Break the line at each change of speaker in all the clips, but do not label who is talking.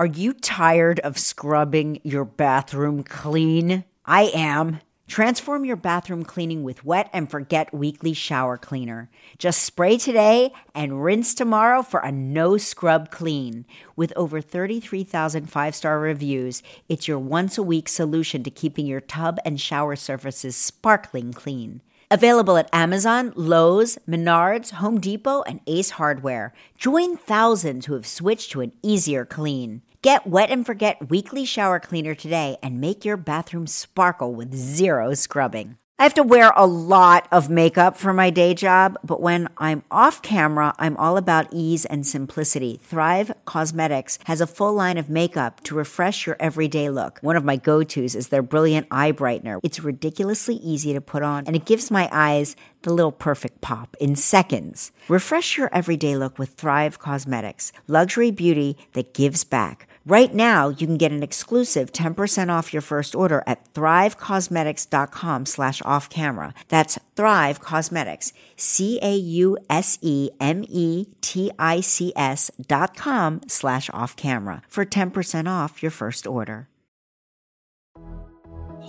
Are you tired of scrubbing your bathroom clean? I am. Transform your bathroom cleaning with Wet and Forget Weekly Shower Cleaner. Just spray today and rinse tomorrow for a no scrub clean. With over 33,000 five star reviews, it's your once a week solution to keeping your tub and shower surfaces sparkling clean. Available at Amazon, Lowe's, Menards, Home Depot, and Ace Hardware. Join thousands who have switched to an easier clean. Get Wet and Forget Weekly Shower Cleaner today and make your bathroom sparkle with zero scrubbing. I have to wear a lot of makeup for my day job, but when I'm off camera, I'm all about ease and simplicity. Thrive Causemetics has a full line of makeup to refresh your everyday look. One of my go tos is their brilliant eye brightener. It's ridiculously easy to put on, and it gives my eyes the little perfect pop in seconds. Refresh your everyday look with Thrive Causemetics, luxury beauty that gives back. Right now, you can get an exclusive 10% off your first order at thrivecausemetics.com slash off camera. That's Thrive Causemetics, C-A-U-S-E-M-E-T-I-C-S dot com slash off camera for 10% off your first order.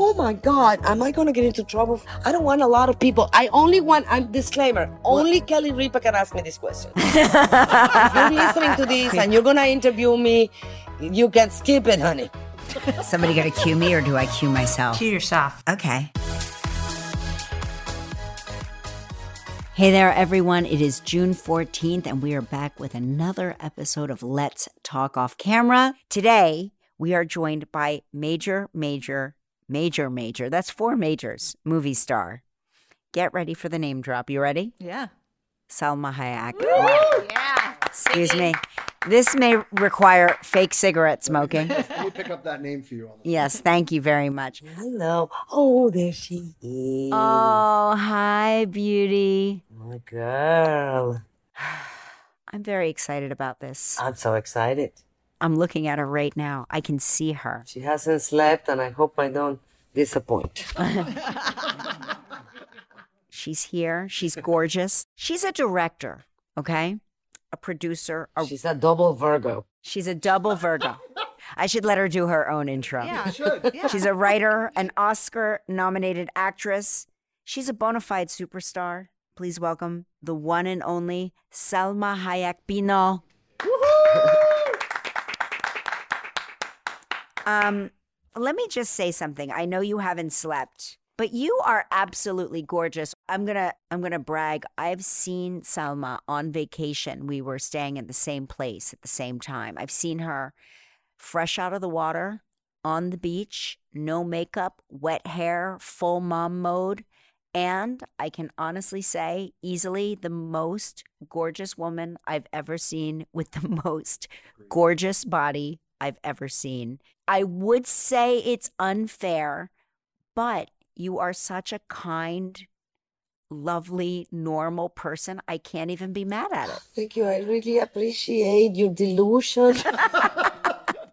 Oh my God, am I gonna get into trouble? I don't want a lot of people. I only want, I'm disclaimer, only Kelly Ripa can ask me this question. if you're listening to this and you're gonna interview me, you can skip it, honey.
Somebody gonna cue me or do I cue myself?
Cue yourself.
Okay. Hey there, everyone. It is June 14th, and we are back with another episode of Let's Talk Off Camera. Today, we are joined by major, major, major, major, that's four majors, movie star. Get ready for the name drop. You ready?
Yeah.
Salma Hayek.
Yeah.
Excuse me. This may require fake cigarette smoking.
Let me pick up that name for you. On
Yes, thank you very much.
Hello. Oh, there she is.
Oh, hi, beauty.
My girl.
I'm very excited about this.
I'm so excited.
I'm looking at her right now. I can see her.
She hasn't slept, and I hope I don't disappoint.
She's here. She's gorgeous. She's a director, okay? A producer. A,
She's a double Virgo.
she's a double Virgo. I should let her do her own intro.
Yeah.
should.
Yeah.
She's a writer, an Oscar nominated actress. She's a bona fide superstar. Please welcome the one and only Salma Hayek Pinault. Um, let me just say something. I know you haven't slept, but you are absolutely gorgeous. I'm gonna I'm gonna brag. I've seen Salma on vacation. We were staying at the same place at the same time. I've seen her fresh out of the water on the beach, no makeup, wet hair, full mom mode. And I can honestly say, easily the most gorgeous woman I've ever seen with the most gorgeous body I've ever seen. I would say it's unfair, but you are such a kind, lovely, normal person. I can't even be mad at it.
Thank you. I really appreciate your delusion.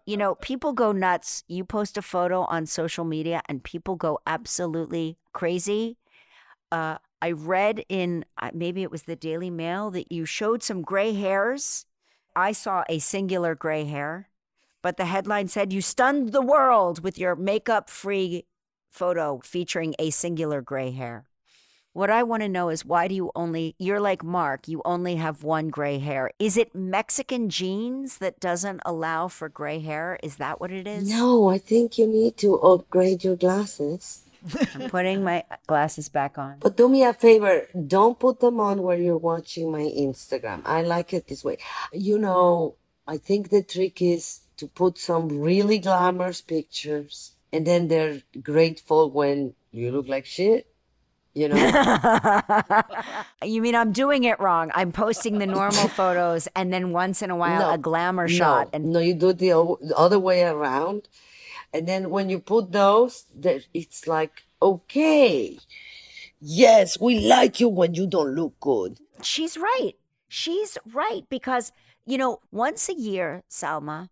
You know, people go nuts. You post a photo on social media and people go absolutely crazy. Uh, I read in uh, maybe it was the Daily Mail that you showed some gray hairs. I saw a singular gray hair, but the headline said you stunned the world with your makeup free photo featuring a singular gray hair. What I want to know is why do you only, you're like Mark, you only have one gray hair. Is it Mexican genes that doesn't allow for gray hair? Is that what it is?
no, I think you need to upgrade your glasses.
I'm putting my glasses back on.
But do me a favor, don't put them on where you're watching my Instagram. I like it this way. You know, I think the trick is to put some really glamorous pictures and then they're grateful when you look like shit. You know?
you mean I'm doing it wrong? I'm posting the normal photos and then once in a while
No,
a glamour shot.
No,
And
no, you do it the the other way around. And then when you put those, there, it's like, okay, yes, we like you when you don't look good.
she's right. She's right because, you know, once a year, Salma,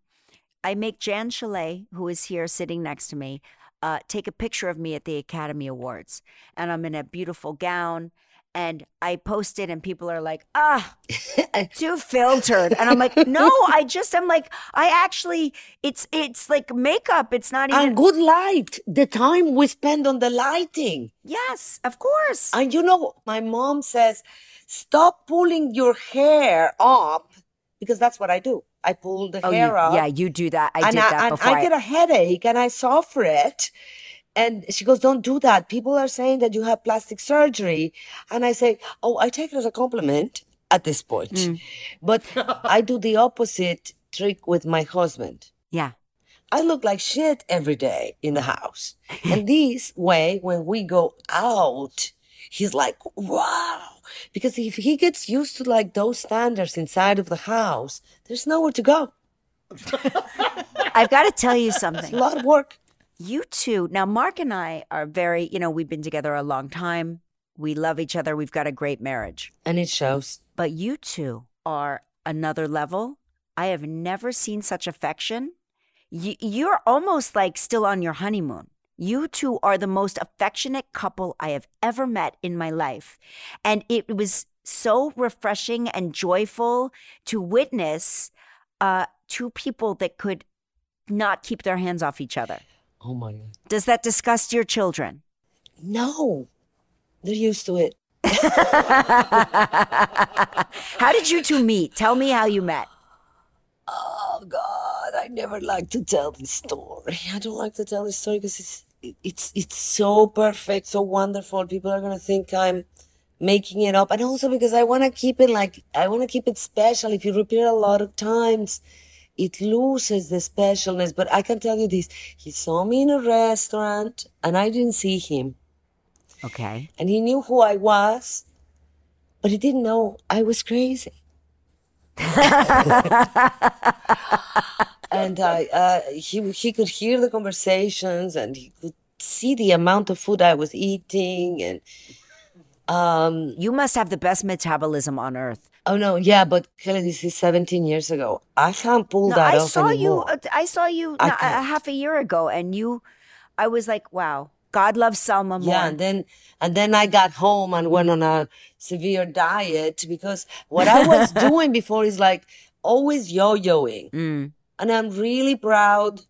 I make Jan Chalet, who is here sitting next to me, uh, take a picture of me at the Academy Awards. And I'm in a beautiful gown and I post it and people are like, ah, too filtered. And I'm like, no, I just am like, I actually, it's, it's like makeup. It's not even.
And good light. The time we spend on the lighting.
Yes, of course.
And you know, my mom says, stop pulling your hair up because that's what I do. I pull the
oh,
hair
you,
up.
Yeah, you do that. I
and
did
I,
that
and
before.
I get a headache and I suffer it. And she goes, don't do that. People are saying that you have plastic surgery. And I say, oh, I take it as a compliment at this point. Mm. But I do the opposite trick with my husband.
Yeah.
I look like shit every day in the house. and this way, when we go out, he's like, wow. Because if he gets used to like those standards inside of the house, there's nowhere to go.
I've got to tell you something.
It's a lot of work.
You two. Now, Mark and I are very, you know, we've been together a long time. We love each other. We've got a great marriage.
And it shows.
But you two are another level. I have never seen such affection. You're almost like still on your honeymoon. You two are the most affectionate couple I have ever met in my life. And it was so refreshing and joyful to witness uh, two people that could not keep their hands off each other.
Oh my God.
Does that disgust your children?
No, they're used to it.
how did you two meet? Tell me how you met.
Oh God, I never like to tell this story. I don't like to tell this story because it's it's it's so perfect, so wonderful. People are gonna think I'm making it up, and also because I want to keep it like I want to keep it special. If you repeat it a lot of times, it loses the specialness. But I can tell you this he saw me in a restaurant and I didn't see him.
Okay.
And he knew who I was, but he didn't know I was crazy. and I, uh, he, he could hear the conversations and he could see the amount of food I was eating. And um,
you must have the best metabolism on earth.
Oh no, yeah, but Kelly, this is 17 years ago. I can't pull no, that I off
saw
anymore.
you. Uh, I saw you I a half a year ago, and you. I was like, wow, God loves Salma more.
Yeah, and then and then I got home and went on a severe diet because what I was doing before is like always yo-yoing,
mm.
And I'm really proud.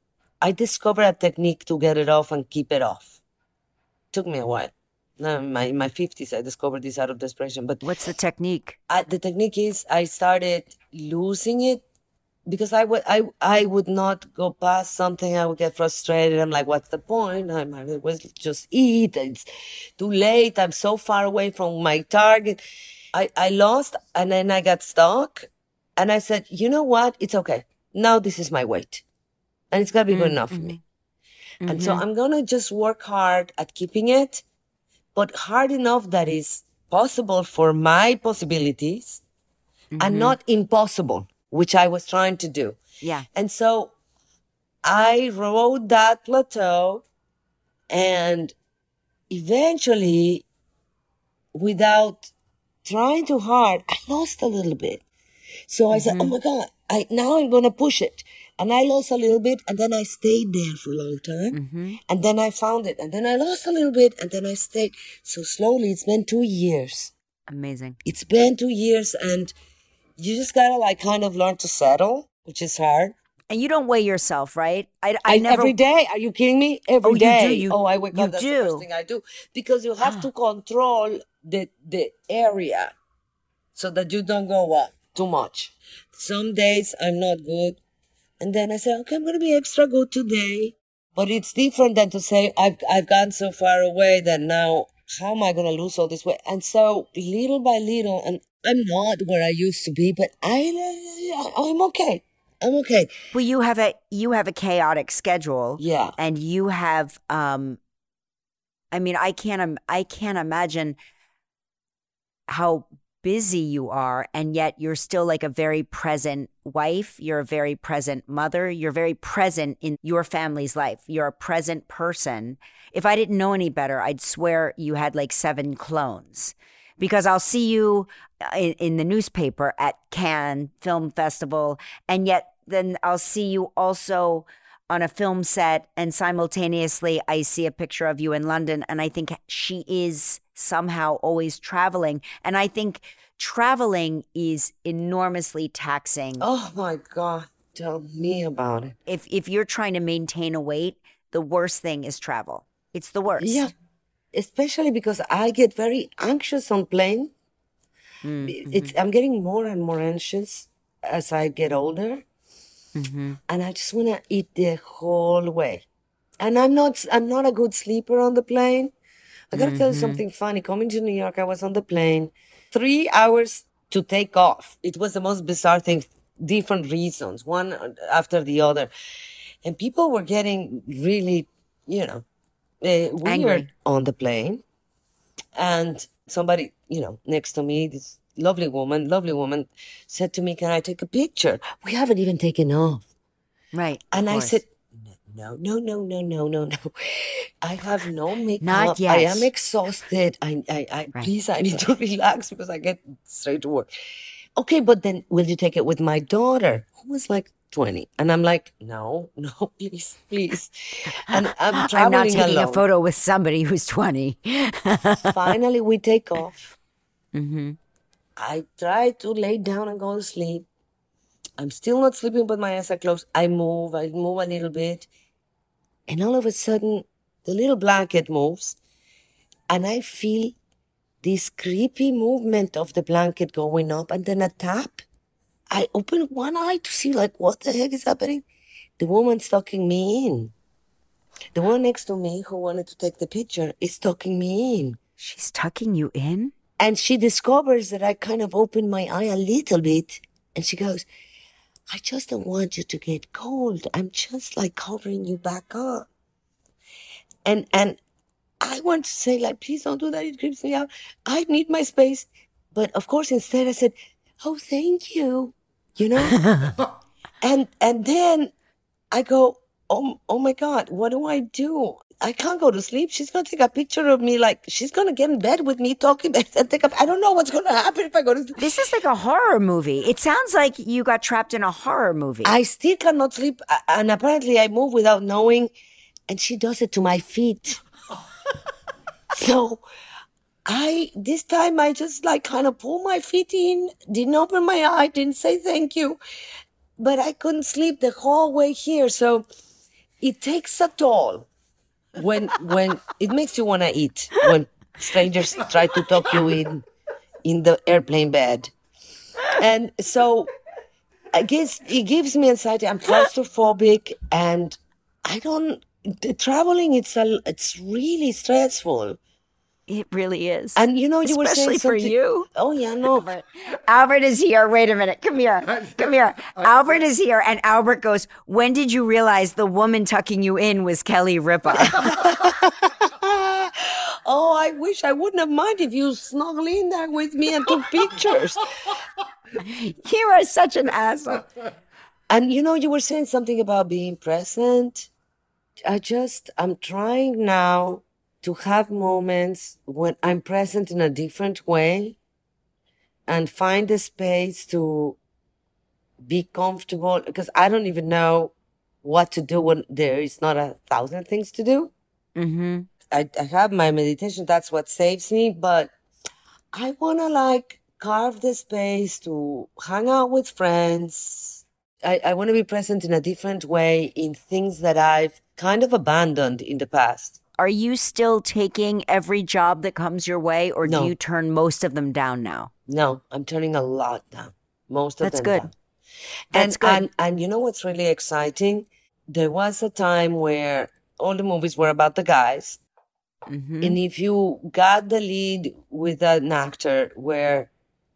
I discovered a technique to get it off and keep it off. Took me a while in my in my fifties, I discovered this out of desperation. But
what's the technique?
I, the technique is I started losing it because I would I I would not go past something. I would get frustrated. I'm like, what's the point? I might as well just eat. It's too late. I'm so far away from my target. I I lost, and then I got stuck, and I said, you know what? It's okay. Now this is my weight, and it's gotta be good mm-hmm. enough for me. Mm-hmm. And so mm-hmm. I'm gonna just work hard at keeping it but hard enough that is possible for my possibilities mm-hmm. and not impossible, which I was trying to do.
Yeah.
And so I rode that plateau and eventually, without trying too hard, I lost a little bit. So I mm-hmm. said, Oh my God, I, now I'm going to push it. And I lost a little bit and then I stayed there for a long time.
Mm-hmm.
And then I found it and then I lost a little bit and then I stayed. So slowly it's been two years.
Amazing.
It's been two years and you just gotta like kind of learn to settle, which is hard.
And you don't weigh yourself, right? I, I, I never.
Every day. Are you kidding me? Every
oh,
day.
You do. You,
oh, I wake
you
up. That's
do.
the first thing I do because you have to control the the area so that you don't go up too much. Some days I'm not good. And then I say, okay, I'm going to be extra good today. But it's different than to say, I've, I've gone so far away that now how am I going to lose all this weight? And so little by little, and I'm not where I used to be, but I, I'm okay. I'm okay.
Well, you have a you have a chaotic schedule.
Yeah.
And you have um I mean, I can't I can't imagine how busy you are and yet you're still like a very present wife you're a very present mother you're very present in your family's life you're a present person. If i didn't know any better i'd swear you had like seven clones. Because i'll see you uh, in, in the newspaper at cannes film festival and yet then i'll see you also on a film set and simultaneously I see a picture of you in London and I think she is somehow always traveling. And I think traveling is enormously taxing.
Oh my God. Tell me about it.
If if you're trying to maintain a weight, the worst thing is travel. It's the worst.
Yeah. Especially because I get very anxious on plane. Mm-hmm. It's I'm getting more and more anxious as I get older. Mm-hmm. And I just want to eat the whole way. And I'm not I'm not a good sleeper on the plane. I got to mm-hmm. tell you mm-hmm. something funny. Coming to New York, I was on the plane, three hours to take off. It was the most bizarre thing. Different reasons, one after the other, and people were getting really, you know, uh, weird Angry. on the plane. And somebody, you know, next to me, this lovely woman, lovely woman, said to me, "Can I take a picture?" We haven't even taken off.
Right.
And I said, no, no, no, no, no, no, no. I have no makeup.
Not yet.
I am exhausted. I, I, I right. please, I need to relax because I get straight to work. Okay, but then will you take it with my daughter, who was like 20? And I'm like, no, no, please, please. And I'm traveling
I'm not taking
alone.
a photo with somebody who's 20.
Finally, we take off. Mm-hmm. I try to lay down and go to sleep. I'm still not sleeping, but my eyes are closed. I move, I move a little bit. And all of a sudden, the little blanket moves, and I feel this creepy movement of the blanket going up, and then a tap. I open one eye to see, like, what the heck is happening? The woman's tucking me in. The one next to me who wanted to take the picture is tucking me in.
She's tucking you in?
And she discovers that I kind of open my eye a little bit. And she goes, I just don't want you to get cold. I'm just like covering you back up. And, and I want to say like, please don't do that. It creeps me out. I need my space. But of course, instead I said, Oh, thank you. You know? and, and then I go, Oh, oh my God, what do I do? I can't go to sleep. She's gonna take a picture of me, like she's gonna get in bed with me talking and take a. I don't know what's gonna happen if I go to. Sleep.
This is like a horror movie. It sounds like you got trapped in a horror movie.
I still cannot sleep, and apparently I move without knowing, and she does it to my feet. so, I this time I just like kind of pull my feet in, didn't open my eye, didn't say thank you, but I couldn't sleep the whole way here. So, it takes a toll. When when it makes you want to eat. When strangers try to talk you in in the airplane bed. And so i guess it gives me anxiety. I'm claustrophobic and i don't traveling it's a it's really stressful
it really is.
And you know, you
Especially
were saying
for you.
Oh yeah, no.
Albert. Albert is here. Wait a minute. Come here. Come here. Albert is here, and Albert goes. When did you realize the woman tucking you in was Kelly Ripa?
oh, I wish I wouldn't have mind if you snuggled in there with me and took pictures.
you are such an asshole.
And you know, you were saying something about being present. I just, I'm trying now to have moments when I'm present in a different way and find a space to be comfortable because I don't even know what to do when there is not a thousand things to do. Mm-hmm. I, I have my meditation. That's what saves me. But I want to like carve the space to hang out with friends. I, I want to be present in a different way in things that I've kind of abandoned in the past.
Are you still taking every job that comes your way, or no. do you turn most of them down now?
No, I'm turning a lot down. Most of
That's
them
good.
down.
That's
and,
good.
And, and you know what's really exciting? There was a time where all the movies were about the guys. Mm-hmm. And if you got the lead with an actor where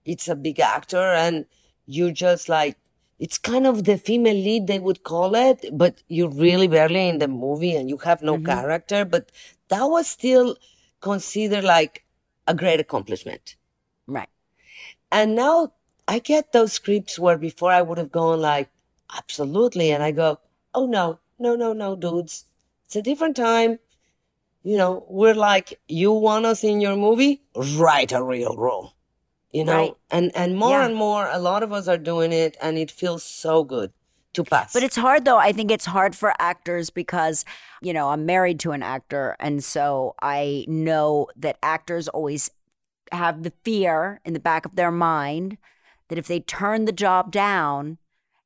it's a big actor and you're just like it's kind of the female lead they would call it but you're really barely in the movie and you have no mm-hmm. character but that was still considered like a great accomplishment.
Right.
And now i get those scripts where before i would have gone like absolutely and i go oh no no no no dudes. It's a different time. You know we're like you want us in your movie? Write a real role you know right. and and more yeah. and more a lot of us are doing it and it feels so good to pass.
But it's hard though. I think it's hard for actors because, you know, I'm married to an actor. And so I know that actors always have the fear in the back of their mind that if they turn the job down,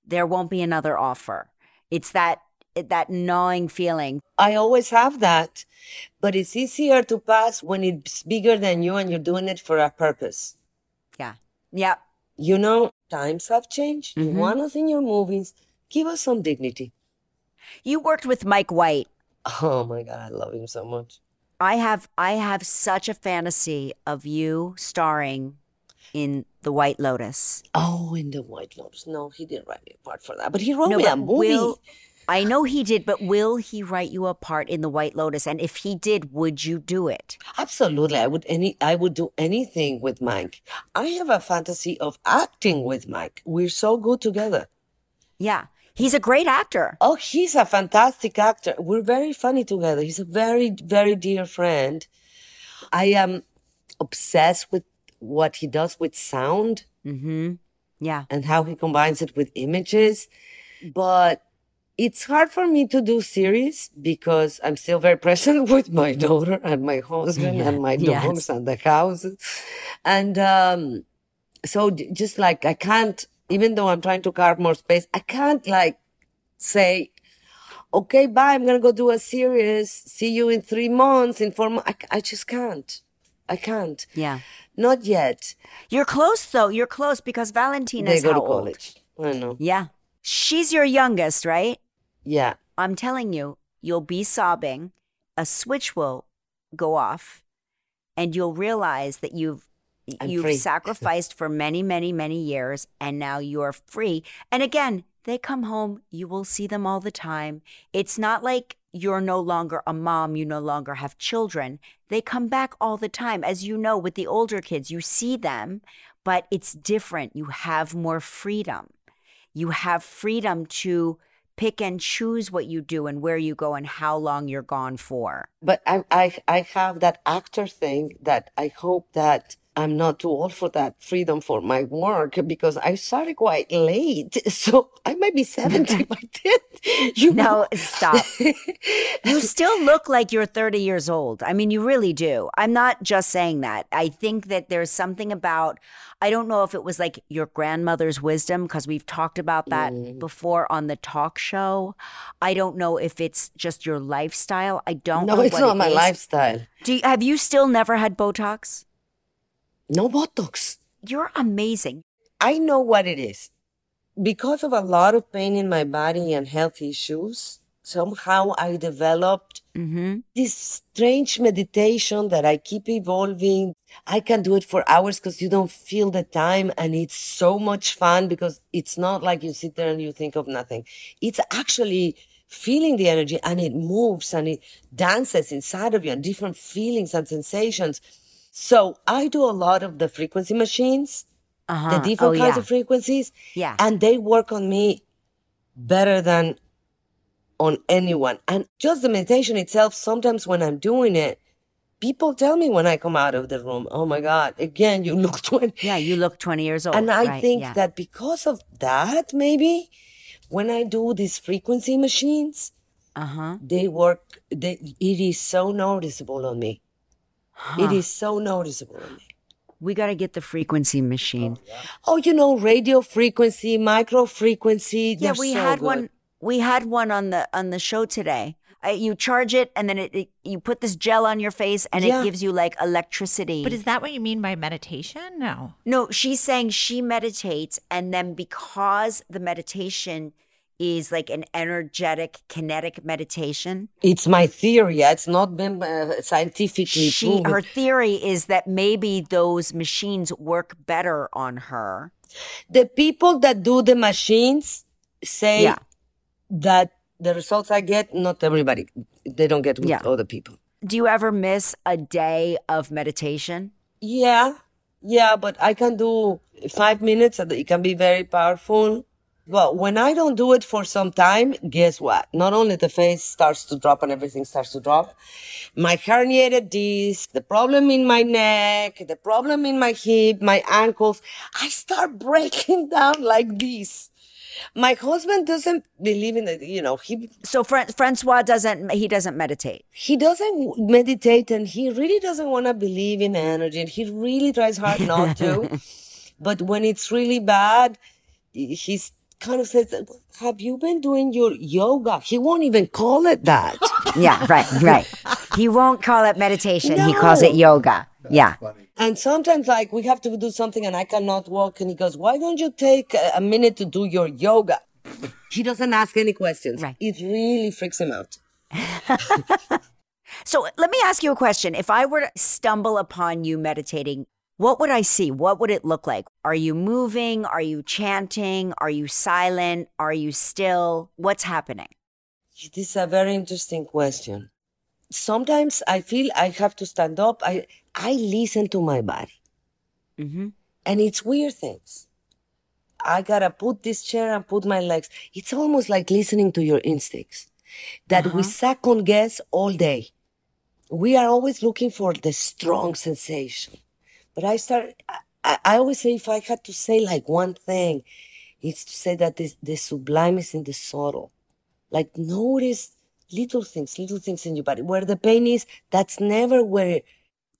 there won't be another offer. It's that that gnawing feeling.
I always have that, but it's easier to pass when it's bigger than you and you're doing it for a purpose.
Yeah.
You know, times have changed. Mm-hmm. You want us in your movies. Give us some dignity.
You worked with Mike White.
Oh my God, I love him so much.
I have I have such a fantasy of you starring in The White Lotus.
Oh, in The White Lotus. No, he didn't write me a part for that, but he wrote no, me a movie.
Will, I know he did, but will he write you a part in The White Lotus? And if he did, would you do it?
Absolutely. I would any I would do anything with Mike. I have a fantasy of acting with Mike. We're so good together.
Yeah. He's a great actor.
Oh, he's a fantastic actor. We're very funny together. He's a very, very dear friend. I am obsessed with what he does with sound.
Mm-hmm. Yeah.
And how he combines it with images. But it's hard for me to do series because I'm still very present with my daughter and my husband yeah. and my dogs yes. and the house. And um, so just like I can't, even though I'm trying to carve more space, I can't like say, okay, bye, I'm going to go do a series. See you in three months, in four months. I, I just can't. I can't.
Yeah.
Not yet.
You're close though. You're close because Valentina's
they go
how
to college.
Old?
I know.
Yeah. She's your youngest, right?
Yeah.
I'm telling you, you'll be sobbing. A switch will go off and you'll realize that you've I'm you've free. sacrificed for many, many, many years and now you're free. And again, they come home, you will see them all the time. It's not like you're no longer a mom, you no longer have children. They come back all the time. As you know, with the older kids, you see them, but it's different. You have more freedom. You have freedom to pick and choose what you do and where you go and how long you're gone for.
But I, I, I have that actor thing that I hope that I'm not too old for that freedom for my work because I started quite late. So might be 70 by then.
You no, know? stop. you still look like you're 30 years old. I mean, you really do. I'm not just saying that. I think that there's something about, I don't know if it was like your grandmother's wisdom, because we've talked about that mm. before on the talk show. I don't know if it's just your lifestyle. I don't
no,
know.
it's not it my is. lifestyle.
Do you, have you still never had Botox?
No Botox.
You're amazing.
I know what it is. Because of a lot of pain in my body and health issues, somehow I developed mm-hmm. this strange meditation that I keep evolving. I can do it for hours because you don't feel the time and it's so much fun because it's not like you sit there and you think of nothing. It's actually feeling the energy and it moves and it dances inside of you and different feelings and sensations. So I do a lot of the frequency machines, uh-huh. the different oh, kinds yeah. of frequencies.
Yeah.
And they work on me better than on anyone. And just the meditation itself, sometimes when I'm doing it, people tell me when I come out of the room, oh my God, again, you look 20.
Yeah, you look 20 years old.
And I
right,
think
yeah.
that because of that, maybe when I do these frequency machines, uh-huh. they work, they, it is so noticeable on me. Huh. It is so noticeable to me.
We got to get the frequency machine.
Oh, yeah. oh, you know, radio frequency, micro frequency.
Yeah, we
so
had
good.
one. We had one on the on the show today. Uh, you charge it, and then it, it, you put this gel on your face, and yeah. it gives you like electricity.
But is that what you mean by meditation? No.
No, she's saying she meditates, and then because the meditation is like an energetic kinetic meditation.
It's my theory. It's not been uh, scientifically
she,
proven.
Her theory is that maybe those machines work better on her.
The people that do the machines say yeah. that the results I get, not everybody, they don't get with yeah. other people.
Do you ever miss a day of meditation?
Yeah, yeah, but I can do five minutes. And it can be very powerful well, when I don't do it for some time, guess what? Not only the face starts to drop and everything starts to drop, my herniated disc, the problem in my neck, the problem in my hip, my ankles, I start breaking down like this. My husband doesn't believe in it. You know, he.
So Fran- Francois doesn't. He doesn't meditate.
He doesn't meditate, and he really doesn't want to believe in energy. And he really tries hard not to. but when it's really bad, he's kind of says, "Have you been doing your yoga?" He won't even call it that.
yeah, right, right. He won't call it meditation. No. He calls it yoga. That's yeah. Funny.
And sometimes, like, we have to do something and I cannot walk. And he goes, Why don't you take a minute to do your yoga? He doesn't ask any questions. Right. It really freaks him out.
so let me ask you a question. If I were to stumble upon you meditating, what would I see? What would it look like? Are you moving? Are you chanting? Are you silent? Are you still? What's happening?
This is a very interesting question. Sometimes I feel I have to stand up. I I listen to my body. Mm-hmm. And it's weird things. I gotta put this chair and put my legs. It's almost like listening to your instincts that uh-huh. we second guess all day. We are always looking for the strong sensation. But I start, I, I always say if I had to say like one thing, it's to say that the, the sublime is in the subtle. Like notice little things, little things in your body. Where the pain is, that's never where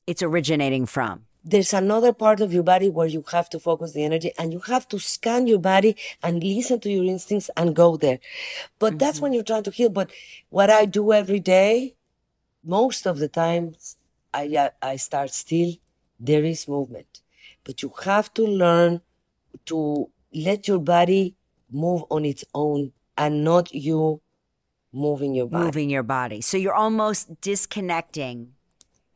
it's originating from.
There's another part of your body where you have to focus the energy and you have to scan your body and listen to your instincts and go there. But mm-hmm. that's when you're trying to heal. But what I do every day, most of the times, I, I start still. There is movement, but you have to learn to let your body move on its own and not you moving your body.
Moving your body. So you're almost disconnecting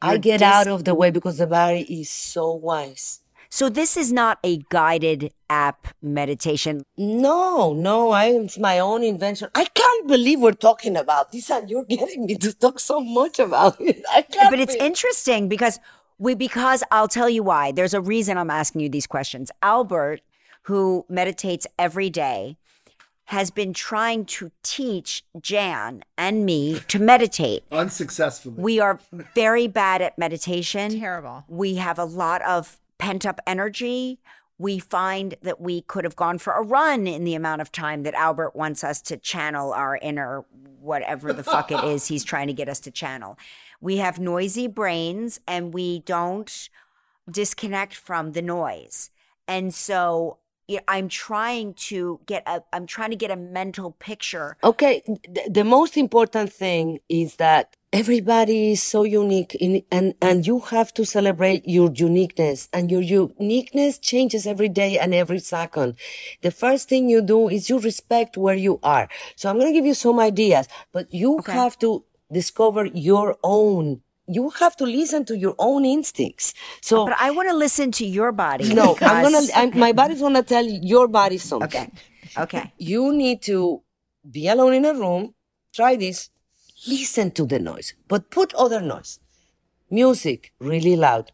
I get dis- out of the way because the body is so wise.
So this is not a guided app meditation.
No, no, I it's my own invention. I can't believe we're talking about this and you're getting me to talk so much about it. I can't
but it's be- interesting because we because I'll tell you why. There's a reason I'm asking you these questions. Albert, who meditates every day, has been trying to teach Jan and me to meditate
unsuccessfully.
We are very bad at meditation.
Terrible.
We have a lot of pent up energy. We find that we could have gone for a run in the amount of time that Albert wants us to channel our inner whatever the fuck it is he's trying to get us to channel. We have noisy brains and we don't disconnect from the noise. And so I'm trying to get a I'm trying to get a mental picture.
Okay, the most important thing is that everybody is so unique in, and and you have to celebrate your uniqueness and your uniqueness changes every day and every second. The first thing you do is you respect where you are. So I'm going to give you some ideas, but you okay. have to discover your own you have to listen to your own instincts. So,
but I want to listen to your body.
No, because... I'm gonna. I'm, my body's gonna tell your body something.
Okay. Okay.
You need to be alone in a room. Try this. Listen to the noise, but put other noise. Music really loud.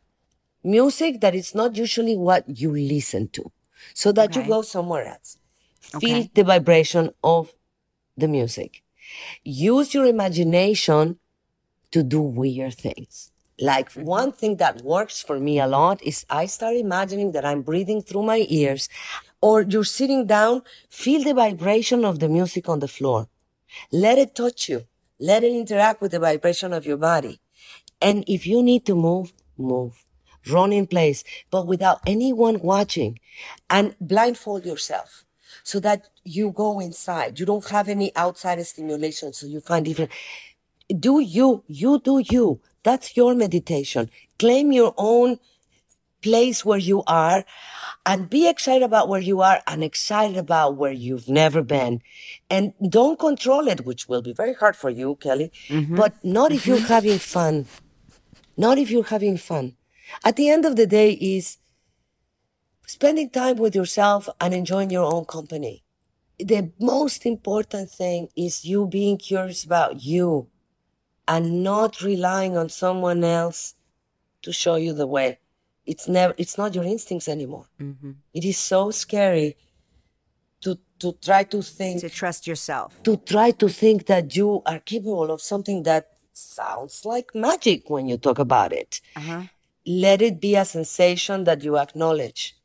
Music that is not usually what you listen to, so that okay. you go somewhere else. Feel the vibration of the music. Use your imagination to do weird things. Like mm-hmm. one thing that works for me a lot is I start imagining that I'm breathing through my ears or you're sitting down, feel the vibration of the music on the floor. Let it touch you. Let it interact with the vibration of your body. And if you need to move, move. Run in place, but without anyone watching and blindfold yourself so that you go inside. You don't have any outside stimulation. So you find even do you, you do you. That's your meditation. Claim your own place where you are and be excited about where you are and excited about where you've never been. And don't control it, which will be very hard for you, Kelly, mm-hmm. but not if you're having fun. Not if you're having fun. At the end of the day is spending time with yourself and enjoying your own company. The most important thing is you being curious about you and not relying on someone else to show you the way. It's never, it's not your instincts anymore. Mm-hmm. It is so scary to, to try to think.
To trust yourself.
To try to think that you are capable of something that sounds like magic when you talk about it. Uh-huh. Let it be a sensation that you acknowledge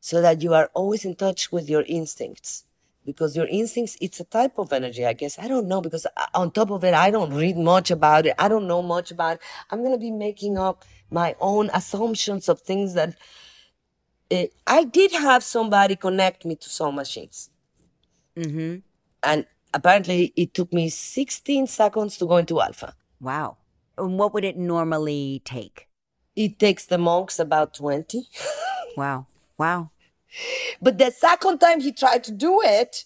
so that you are always in touch with your instincts because your instincts, it's a type of energy, I guess. I don't know because on top of it, I don't read much about it. I don't know much about it. I'm going to be making up my own assumptions of things that it, uh, I did have somebody connect me to some machines. Mm-hmm. And apparently it took me 16 seconds to go into alpha.
Wow. And what would it normally take?
It takes the monks about 20.
wow. Wow.
But the second time he tried to do it,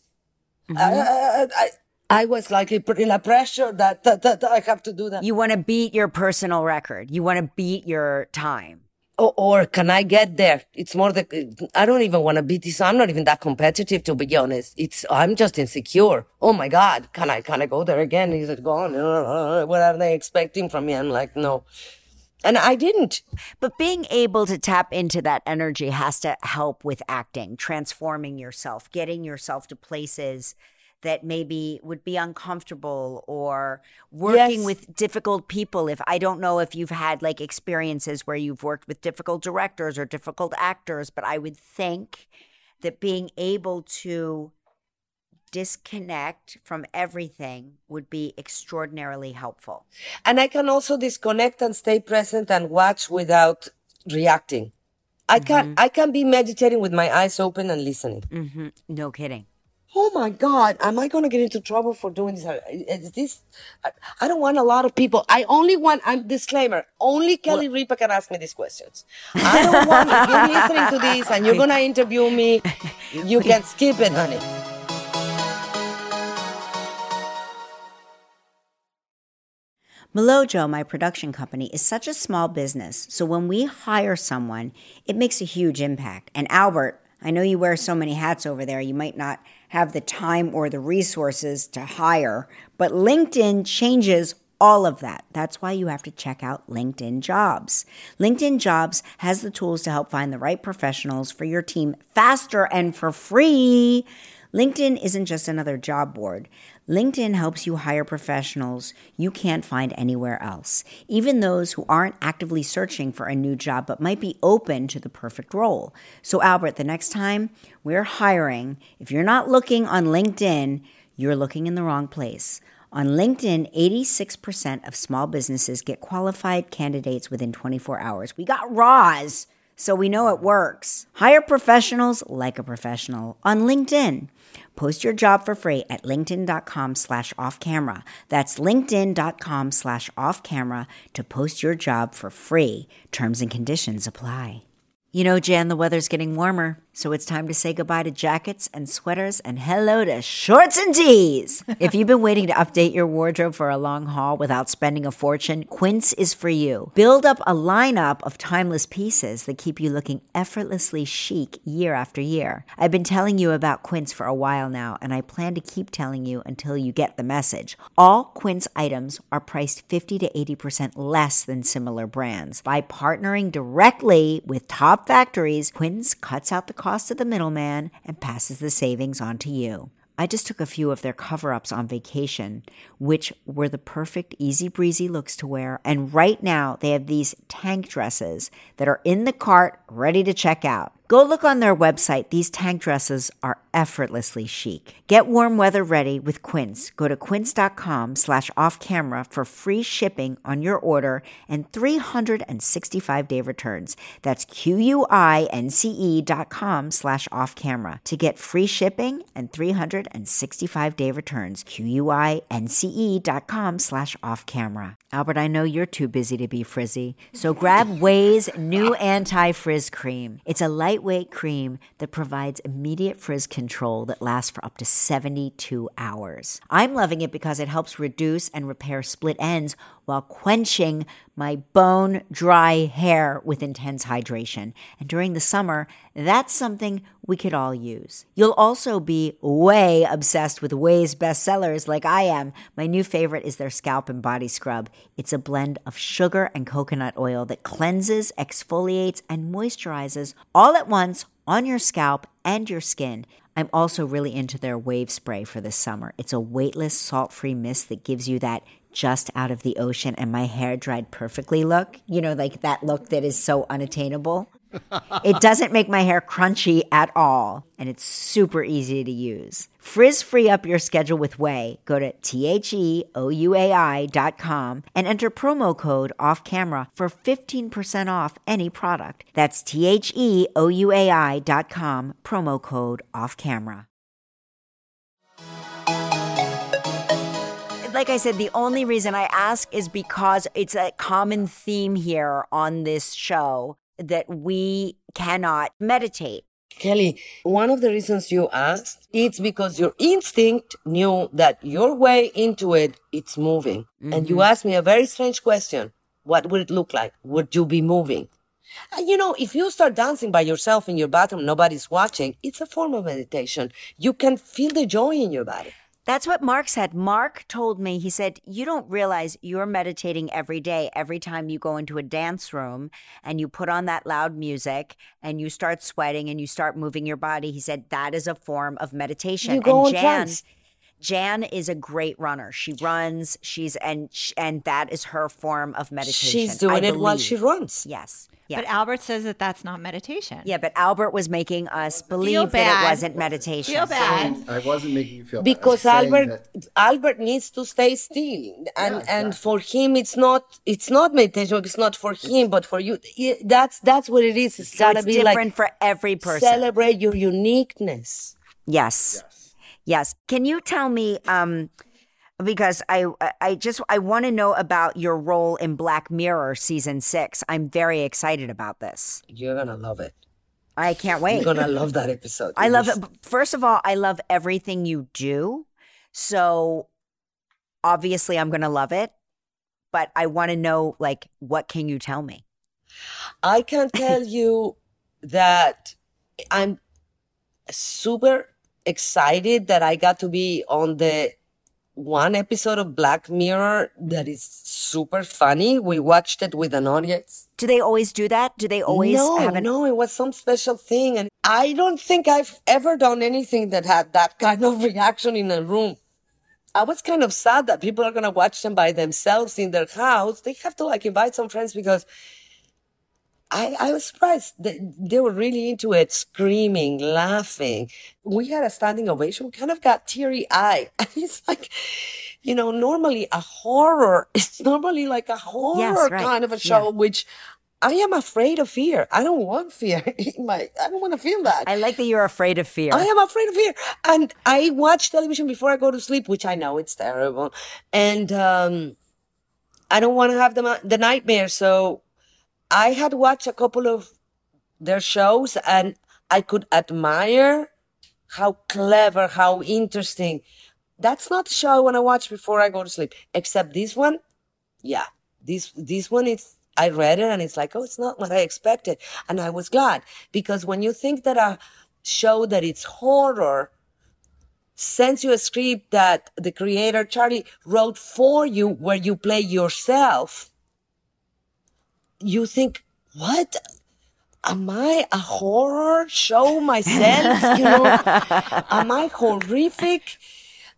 mm-hmm. uh, I, I was like in a pressure that, that, that I have to do that.
You want to beat your personal record. You want to beat your time.
Or, or, can I get there? It's more the, I don't even want to beat this. I'm not even that competitive to be honest. It's, I'm just insecure. Oh my God. Can I, can I go there again? Is it gone? What are they expecting from me? I'm like, no. And I didn't.
But being able to tap into that energy has to help with acting, transforming yourself, getting yourself to places that maybe would be uncomfortable or working yes. with difficult people. If I don't know if you've had like experiences where you've worked with difficult directors or difficult actors, but I would think that being able to disconnect from everything would be extraordinarily helpful.
And I can also disconnect and stay present and watch without reacting. I mm-hmm. can I can be meditating with my eyes open and listening.
Mm-hmm. No kidding.
Oh my God, am I going to get into trouble for doing this? Is this, I don't want a lot of people. I only want, I'm disclaimer, only Kelly well, Ripa can ask me these questions. I don't want, if you're listening to this and you're going to interview me, you can skip it, honey.
Milojo, my production company, is such a small business, so when we hire someone, it makes a huge impact. And Albert, I know you wear so many hats over there, you might not have the time or the resources to hire, but LinkedIn changes all of that. That's why you have to check out LinkedIn Jobs. LinkedIn Jobs has the tools to help find the right professionals for your team faster and for free. LinkedIn isn't just another job board. LinkedIn helps you hire professionals you can't find anywhere else, even those who aren't actively searching for a new job but might be open to the perfect role. So, Albert, the next time we're hiring, if you're not looking on LinkedIn, you're looking in the wrong place. On LinkedIn, 86% of small businesses get qualified candidates within 24 hours. We got Roz, so we know it works. Hire professionals like a professional on LinkedIn. Post your job for free at linkedin.com slash off camera. That's linkedin.com slash off camera to post your job for free. Terms and conditions apply. You know, Jan, the weather's getting warmer. So it's time to say goodbye to jackets and sweaters and hello to shorts and tees. if you've been waiting to update your wardrobe for a long haul without spending a fortune, Quince is for you. Build up a lineup of timeless pieces that keep you looking effortlessly chic year after year. I've been telling you about Quince for a while now, and I plan to keep telling you until you get the message. All Quince items are priced 50 to 80% less than similar brands. By partnering directly with top factories, Quince cuts out the cost of the middleman and passes the savings on to you. I just took a few of their cover ups on vacation, which were the perfect easy breezy looks to wear. And right now, they have these tank dresses that are in the cart ready to check out. Go look on their website. These tank dresses are effortlessly chic. Get warm weather ready with Quince. Go to quince.com slash off camera for free shipping on your order and 365 day returns. That's Q-U-I-N-C-E dot com slash off camera to get free shipping and 365 day returns. Q-U-I-N-C-E dot com slash off camera. Albert, I know you're too busy to be frizzy, so grab Ouai's new anti-frizz cream. It's a light lightweight cream that provides immediate frizz control that lasts for up to 72 hours. I'm loving it because it helps reduce and repair split ends while quenching my bone dry hair with intense hydration. And during the summer, that's something we could all use. You'll also be way obsessed with Ouai's bestsellers like I am. My new favorite is their scalp and body scrub. It's a blend of sugar and coconut oil that cleanses, exfoliates, and moisturizes all at once on your scalp and your skin. I'm also really into their wave spray for this summer. It's a weightless, salt free mist that gives you that just out of the ocean and my hair dried perfectly look. You know, like that look that is so unattainable. it doesn't make my hair crunchy at all, and it's super easy to use. Frizz free up your schedule with Ouai. Go to T H E O U A I dot com and enter promo code off camera for 15% off any product. That's T H E O U A I dot com, promo code off camera. Like I said, the only reason I ask is because it's a common theme here on this show that we cannot meditate.
Kelly, one of the reasons you asked, it's because your instinct knew that your way into it, it's moving. Mm-hmm. And you mm-hmm. asked me a very strange question. What would it look like? Would you be moving? And you know, if you start dancing by yourself in your bathroom, nobody's watching, it's a form of meditation. You can feel the joy in your body.
That's what Mark said. Mark told me, he said, You don't realize you're meditating every day, every time you go into a dance room and you put on that loud music and you start sweating and you start moving your body. He said, That is a form of meditation.
You go and Jan,
Jan is a great runner. She runs. She's and and that is her form of meditation.
She's doing I it believe. while she runs.
Yes.
Yeah. But Albert says that that's not meditation.
Yeah, but Albert was making us believe that it wasn't meditation.
Feel bad.
I wasn't making you feel bad.
because Albert that... Albert needs to stay still, and yeah, and for him it's not it's not meditation. It's not for him, but for you. That's that's what it is. It's
so gotta it's be different like for every person.
Celebrate your uniqueness.
Yes. Yes. Yes. Can you tell me? um because I I just I want to know about your role in Black Mirror season 6. I'm very excited about this.
You're going to love it.
I can't wait.
You're going to love that episode.
I love it. First of all, I love everything you do. So obviously I'm going to love it, but I want to know like what can you tell me?
I can tell you that I'm super excited that I got to be on the one episode of Black Mirror that is super funny. We watched it with an audience.
Do they always do that? Do they always
no,
have an-
No, it was some special thing. And I don't think I've ever done anything that had that kind of reaction in a room. I was kind of sad that people are going to watch them by themselves in their house. They have to like invite some friends because I, I was surprised. They, they were really into it, screaming, laughing. We had a standing ovation. We kind of got teary eyed. And it's like, you know, normally a horror, it's normally like a horror yes, right. kind of a show, yeah. which I am afraid of fear. I don't want fear in my, I don't want to feel that.
I like that you're afraid of fear.
I am afraid of fear. And I watch television before I go to sleep, which I know it's terrible. And, um, I don't want to have the, the nightmare. So I had watched a couple of their shows and I could admire how clever, how interesting. That's not the show I want to watch before I go to sleep. Except this one, yeah, this this one is. I read it and it's like, oh, it's not what I expected, and I was glad because when you think that a show that it's horror sends you a script that the creator Charlie wrote for you, where you play yourself you think, what? Am I a horror show myself? You know, am I horrific?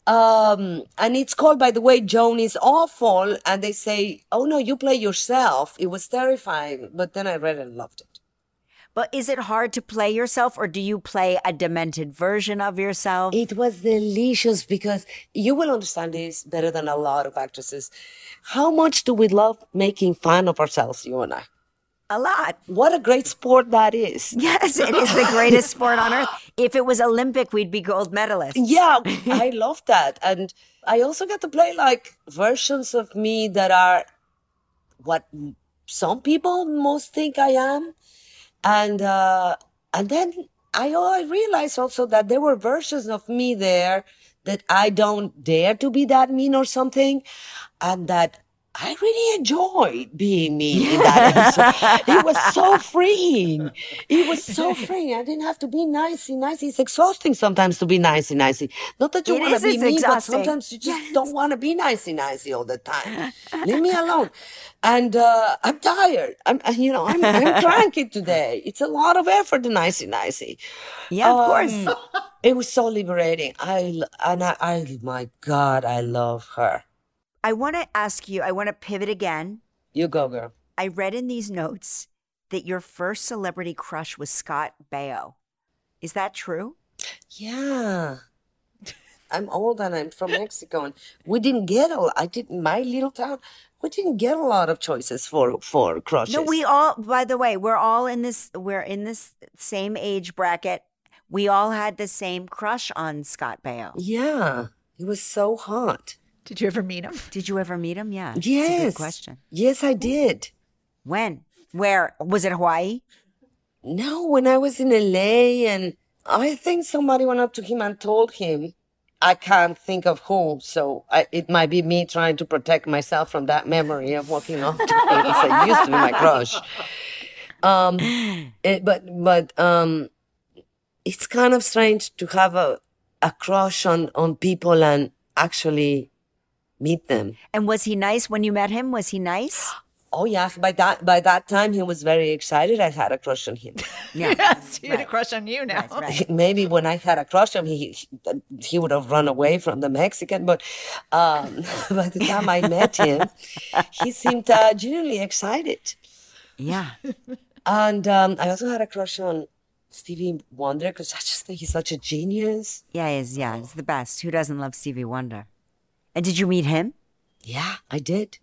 Um, and it's called, by the way, Joan is awful. And they say, oh no, you play yourself. It was terrifying. But then I read it and loved it.
But is it hard to play yourself or do you play a demented version of yourself?
It was delicious because you will understand this better than a lot of actresses. How much do we love making fun of ourselves, you and I?
A lot.
What a great sport that is.
Yes, it is the greatest sport on earth. If it was Olympic, we'd be gold medalists.
Yeah, I love that. And I also get to play like versions of me that are what some people most think I am and uh, and then I I realized also that there were versions of me there that I don't dare to be that mean or something, and that I really enjoyed being me in that episode. it was so freeing. It was so freeing. I didn't have to be nicey, nicey. It's exhausting sometimes to be nicey, nicey. Not that you want to be mean, but sometimes you just yes. don't want to be nicey, nicey all the time. Leave me alone. And uh, I'm tired. I'm, you know, I'm, I'm cranky today. It's a lot of effort, the nicey, nicey.
Yeah, of um, course.
It was so liberating. I and I, I, my God, I love her.
I want to ask you, I want to pivot again.
You go, girl.
I read in these notes that your first celebrity crush was Scott Baio. Is that true?
Yeah. I'm old and I'm from Mexico, and we didn't get a. I did my little town. We didn't get a lot of choices for for crushes.
No, we all. By the way, we're all in this. We're in this same age bracket. We all had the same crush on Scott Baio.
Yeah, he was so hot.
Did you ever meet him?
Did you ever meet him? Yeah.
Yes.
good question.
Yes, I did.
When? Where? Was it Hawaii?
No, when I was in LA, and I think somebody went up to him and told him I can't think of who, so I, it might be me trying to protect myself from that memory of walking up to him. He used to be my crush. Um, it, but but um, it's kind of strange to have a a crush on on people and actually meet them.
And was he nice when you met him? Was he nice?
Oh yeah, by that by that time he was very excited. I had a crush on him.
Yeah, yes, he had a crush on you now.
Right, right. Maybe when I had a crush on him, he he would have run away from the Mexican. But um, by the time I met him, he seemed uh, genuinely excited.
Yeah.
And um, I also had a crush on Stevie Wonder because I just think he's such a genius.
Yeah, he's yeah, he's the best. Who doesn't love Stevie Wonder? And did you meet him?
Yeah, I did.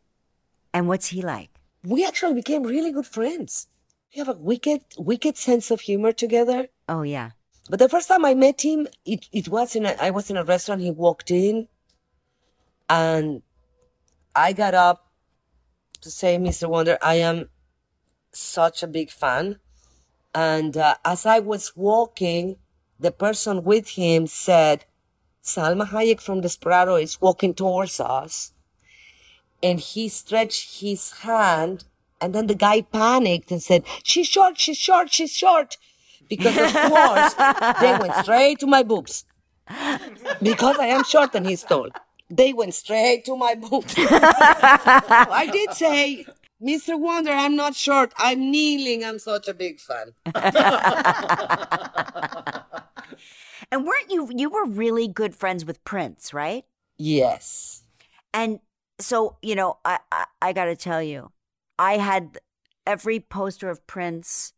And what's he like?
we actually became really good friends. We have a wicked, wicked sense of humor together.
Oh yeah.
But the first time I met him, it, it was in a, I was in a restaurant. He walked in, and I got up to say, "Mr. Wonder, I am such a big fan." And uh, as I was walking, the person with him said, "Salma Hayek from Desperado is walking towards us." and he stretched his hand and then the guy panicked and said, she's short, she's short, she's short. Because of course, they went straight to my boobs. Because I am short and he's tall. They went straight to my boobs. I did say, Mr. Wonder, I'm not short. I'm kneeling. I'm such a big fan.
and weren't you, you were really good friends with Prince, right?
Yes.
And so you know, I I, I got to tell you, I had every poster of Prince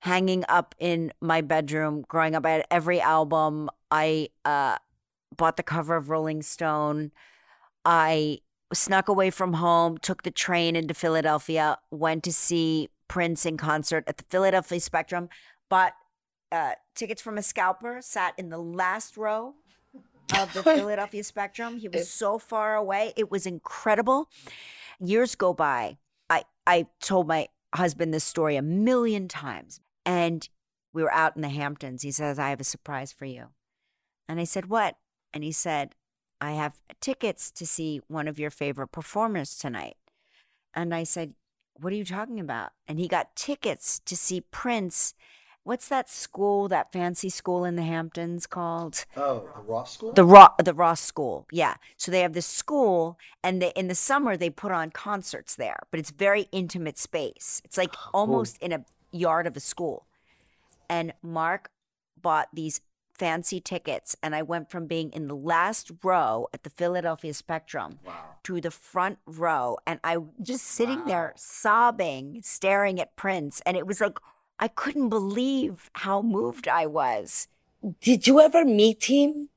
hanging up in my bedroom growing up. I had every album. I uh, bought the cover of Rolling Stone. I snuck away from home, took the train into Philadelphia, went to see Prince in concert at the Philadelphia Spectrum, bought uh, tickets from a scalper, sat in the last row of the Philadelphia Spectrum. He was so far away. It was incredible. Years go by. I I told my husband this story a million times, and we were out in the Hamptons. He says, "I have a surprise for you," and I said, "What?" And he said, "I have tickets to see one of your favorite performers tonight." And I said, "What are you talking about?" And he got tickets to see Prince what's that school, that fancy school in the Hamptons called?
Oh, the Ross School.
The Ross, the Ross School. Yeah. So they have this school, and they, in the summer they put on concerts there, but it's very intimate space. It's like oh, almost cool. in a yard of a school. And Mark bought these fancy tickets and I went from being in the last row at the Philadelphia Spectrum wow. to the front row and I just sitting wow. there sobbing staring at Prince and it was like I couldn't believe how moved I was.
Did you ever meet him?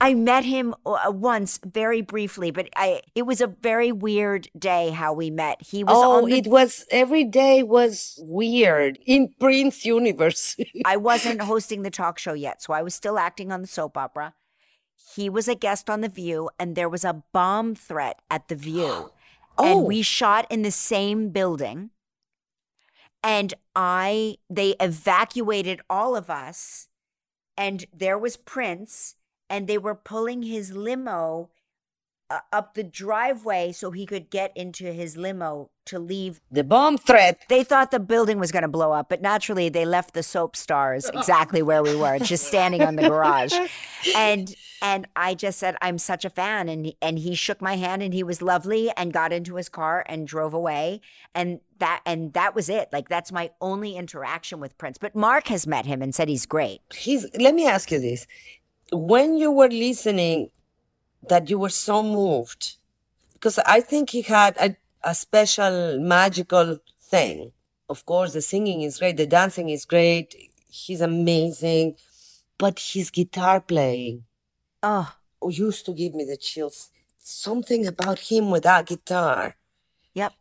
I met him uh, once, very briefly, but I it was a very weird day how we met. He was
oh,
the,
it was every day was weird in Prince universe.
I wasn't hosting the talk show yet, so I was still acting on the soap opera. He was a guest on The View, and there was a bomb threat at The View, oh. and we shot in the same building and I they evacuated all of us and there was Prince and they were pulling his limo uh, up the driveway so he could get into his limo to leave
the bomb threat.
They thought the building was going to blow up, but naturally they left the soap stars exactly where we were, just standing on the garage. And and I just said I'm such a fan and and he shook my hand and he was lovely and got into his car and drove away and that and that was it. Like that's my only interaction with Prince. But Mark has met him and said he's great.
He's Let me ask you this. When you were listening that you were so moved because I think he had a, a special magical thing Of course, the singing is great, the dancing is great. He's amazing, but his guitar playing
Oh,
used to give me the chills. Something about him with that guitar.
Yep.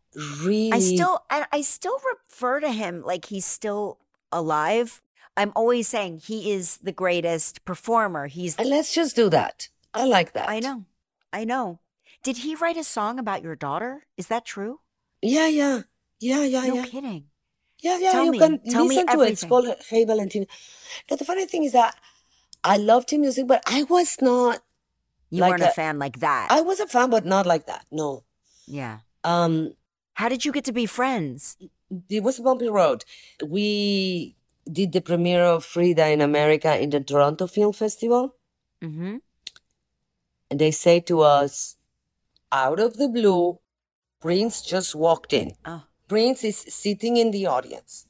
Really.
I still I, I still refer to him like he's still alive. I'm always saying he is the greatest performer. He's
And let's just do that. I like that.
I know. I know. Did he write a song about your daughter? Is that true?
Yeah, yeah. Yeah, yeah,
no
yeah.
kidding.
Yeah, yeah,
Tell
you
me.
can
Tell me
listen to it. It's called Hey Valentina. Now, the funny thing is that I loved his music, but I was not.
You
Like
weren't a
a-
fan like that.
I was a fan, but not like that. No.
yeah.
Um,
How did you get to be friends?
it was a bumpy road. We did the premiere of Frida in America in the Toronto Film Festival,
Mm-hmm.
And they say to us, out of the blue, Prince just walked in.
Oh.
Prince is sitting in the audience.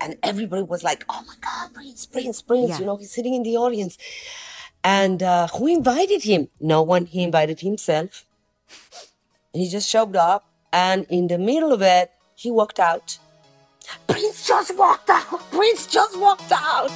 And everybody was like, oh my God, Prince, Prince, Prince.
Yeah.
You know, he's sitting in the audience. And uh, who invited him? No one. He invited himself. He just showed up. And in the middle of it, he walked out. Prince just walked out. Prince just walked out.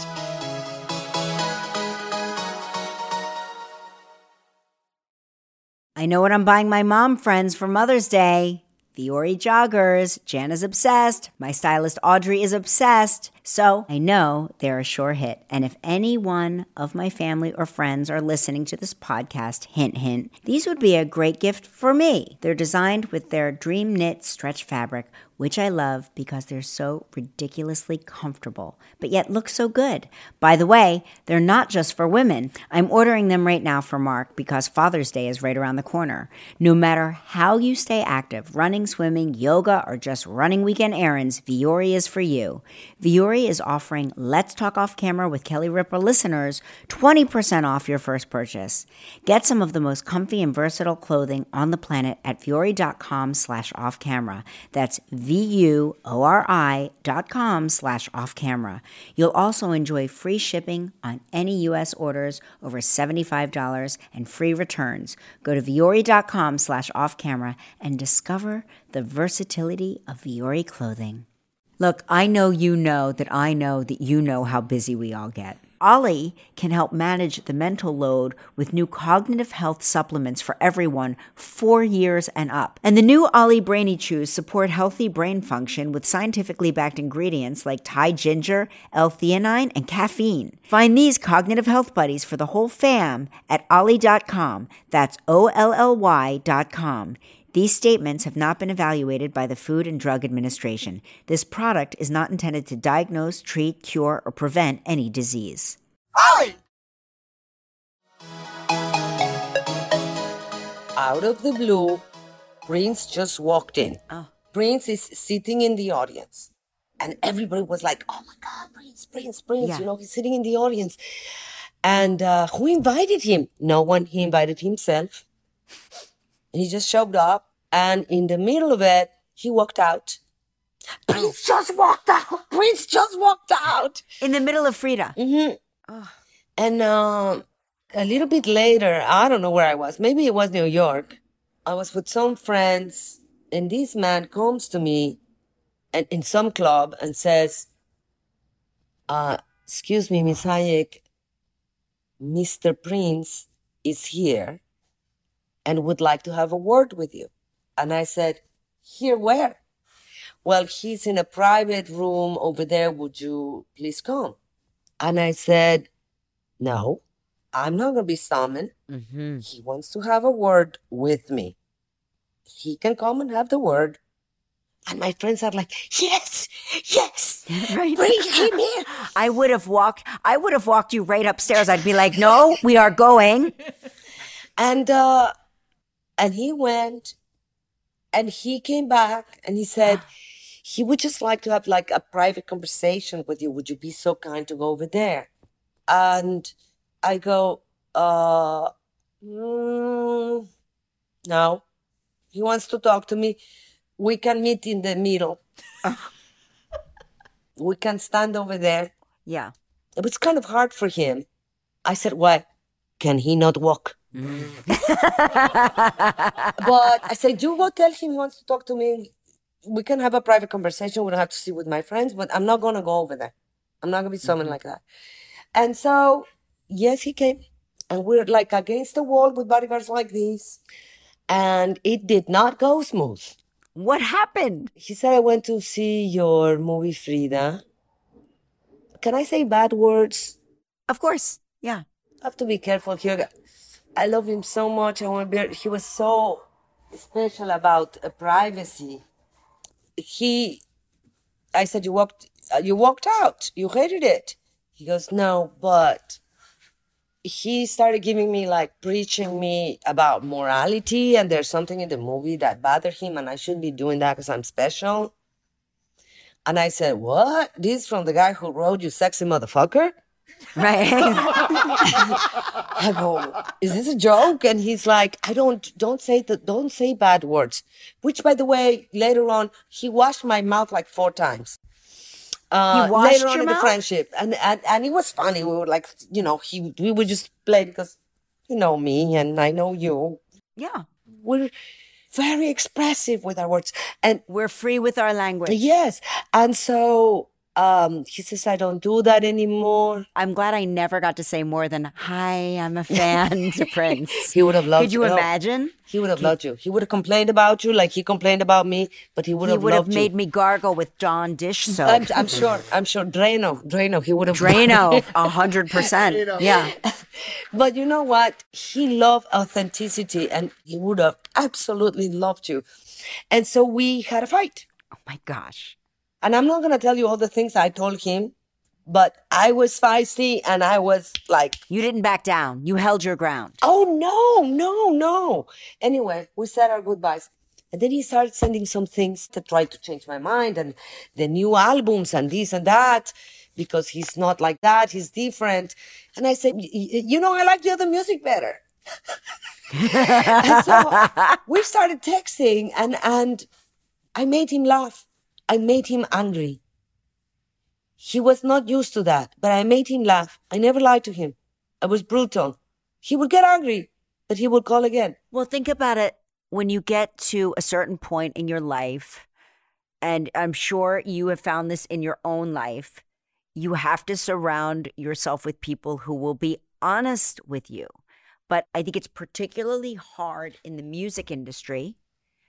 I know what I'm buying my mom friends for Mother's Day. Vuori joggers. Jan is obsessed. My stylist Audrey is obsessed. So I know they're a sure hit. And if any one of my family or friends are listening to this podcast, hint, hint, these would be a great gift for me. They're designed with their dream knit stretch fabric, which I love because they're so ridiculously comfortable, but yet look so good. By the way, they're not just for women. I'm ordering them right now for Mark because Father's Day is right around the corner. No matter how you stay active, running, swimming, yoga, or just running weekend errands, Vuori is for you. Vuori is offering Let's Talk Off Camera with Kelly Ripa listeners 20% off your first purchase. Get some of the most comfy and versatile clothing on the planet at Vuori.com slash off camera. That's V-U-O-R-I dot com slash off camera. You'll also enjoy free shipping on any U.S. orders over $75 and free returns. Go to Vuori.com slash off camera and discover the versatility of Vuori clothing. Look, I know you know that I know that you know how busy we all get. OLLY can help manage the mental load with new cognitive health supplements for everyone four years and up. And the new OLLY Brainy Chews support healthy brain function with scientifically backed ingredients like Thai ginger, L-theanine, and caffeine. Find these cognitive health buddies for the whole fam at olly.com. That's O-L-L-Y dot com. These statements have not been evaluated by the Food and Drug Administration. This product is not intended to diagnose, treat, cure, or prevent any disease.
Out of the blue, Prince just walked in.
Oh.
Prince is sitting in the audience. And everybody was like, oh my God, Prince, Prince, Prince.
Yeah.
You know, he's sitting in the audience. And uh, who invited him? No one. He invited himself. He just showed up. And in the middle of it, he walked out. Prince just walked out. Prince just walked out.
In the middle of Frida.
hmm
Oh.
And um, a little bit later, I don't know where I was. Maybe it was New York. I was with some friends, and this man comes to me and in some club and says, uh, "Excuse me, Miss Hayek, Mr. Prince is here and would like to have a word with you." And I said, "Here where?" Well, he's in a private room over there. Would you please come? And I said, No, I'm not going to be summoned.
Mm-hmm.
He wants to have a word with me. He can come and have the word. And my friends are like, Yes, yes,
Right.
bring him here.
I would have walked. I would have walked you right upstairs. I'd be like, "No, we are going."
And uh, and he went, and he came back, and he said he would just like to have like a private conversation with you. Would you be so kind to go over there? And I go, uh, mm, no. He wants to talk to me. We can meet in the middle. we can stand over there.
Yeah.
It was kind of hard for him. I said, why? Can he not walk? But I said, you go tell him he wants to talk to me. we can have a private conversation. We don't have to sit with my friends, but I'm not going to go over there. I'm not going to be someone mm-hmm. like that. And so, yes, he came and we're like against the wall with bodyguards like this. And it did not go smooth.
What happened?
He said, I went to see your movie, Frida. Can I say bad words?
Of course. Yeah.
I have to be careful here. I love him so much. I want to be, he was so special about uh, privacy. He, I said, you walked, uh, you walked out. You hated it. He goes, no, but he started giving me like preaching me about morality and there's something in the movie that bothered him and I shouldn't be doing that because I'm special. And I said, what? This from the guy who wrote you sexy motherfucker?
Right.
I go, is this a joke? And he's like, I don't, don't say the, don't say bad words. Which, by the way, later on, he washed my mouth like four times.
Uh, later
on in
mouth?
the friendship, and, and and it was funny. We were like, you know, he we would just play because you know me and I know you.
Yeah,
we're very expressive with our words, and
we're free with our language.
Yes, and so um, he says, I don't do that anymore.
I'm glad I never got to say more than, Hi, I'm a fan to Prince.
he would have loved
Could you imagine?
He would have loved you. He would have complained about you like he complained about me, but he would have loved you.
He would have made
you.
me gargle with Dawn dish soap.
I'm, I'm sure. I'm sure. Drano. Drano. He would have.
Drano. A hundred percent. Yeah.
but you know what? He loved authenticity and he would have absolutely loved you. And so we had a fight.
Oh my gosh.
And I'm not going to tell you all the things I told him, but I was feisty and I was like.
You didn't back down. You held your ground.
Oh, no, no, no. Anyway, we said our goodbyes. And then he started sending some things to try to change my mind and the new albums and this and that because he's not like that. He's different. And I said, you know, I like the other music better. so we started texting and, and I made him laugh. I made him angry. He was not used to that, but I made him laugh. I never lied to him. I was brutal. He would get angry, but he would call again.
Well, think about it. When you get to a certain point in your life, and I'm sure you have found this in your own life, you have to surround yourself with people who will be honest with you. But I think it's particularly hard in the music industry.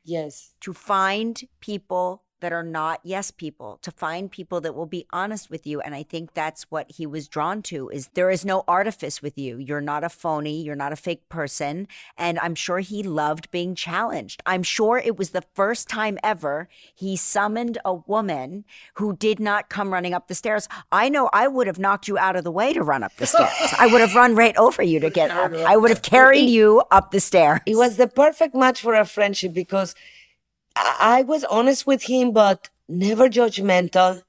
Yes.
To find people that are not yes people to find people that will be honest with you. And i think that's what he was drawn to is there is no artifice with you. You're not a phony. You're not a fake person. And i'm sure he loved being challenged. I'm sure it was the first time ever he summoned a woman who did not come running up the stairs. I know i would have knocked you out of the way to run up the stairs. I would have run right over you to get up. I would have carried you up the stairs.
it was the perfect match for a friendship because I was honest with him, but never judgmental.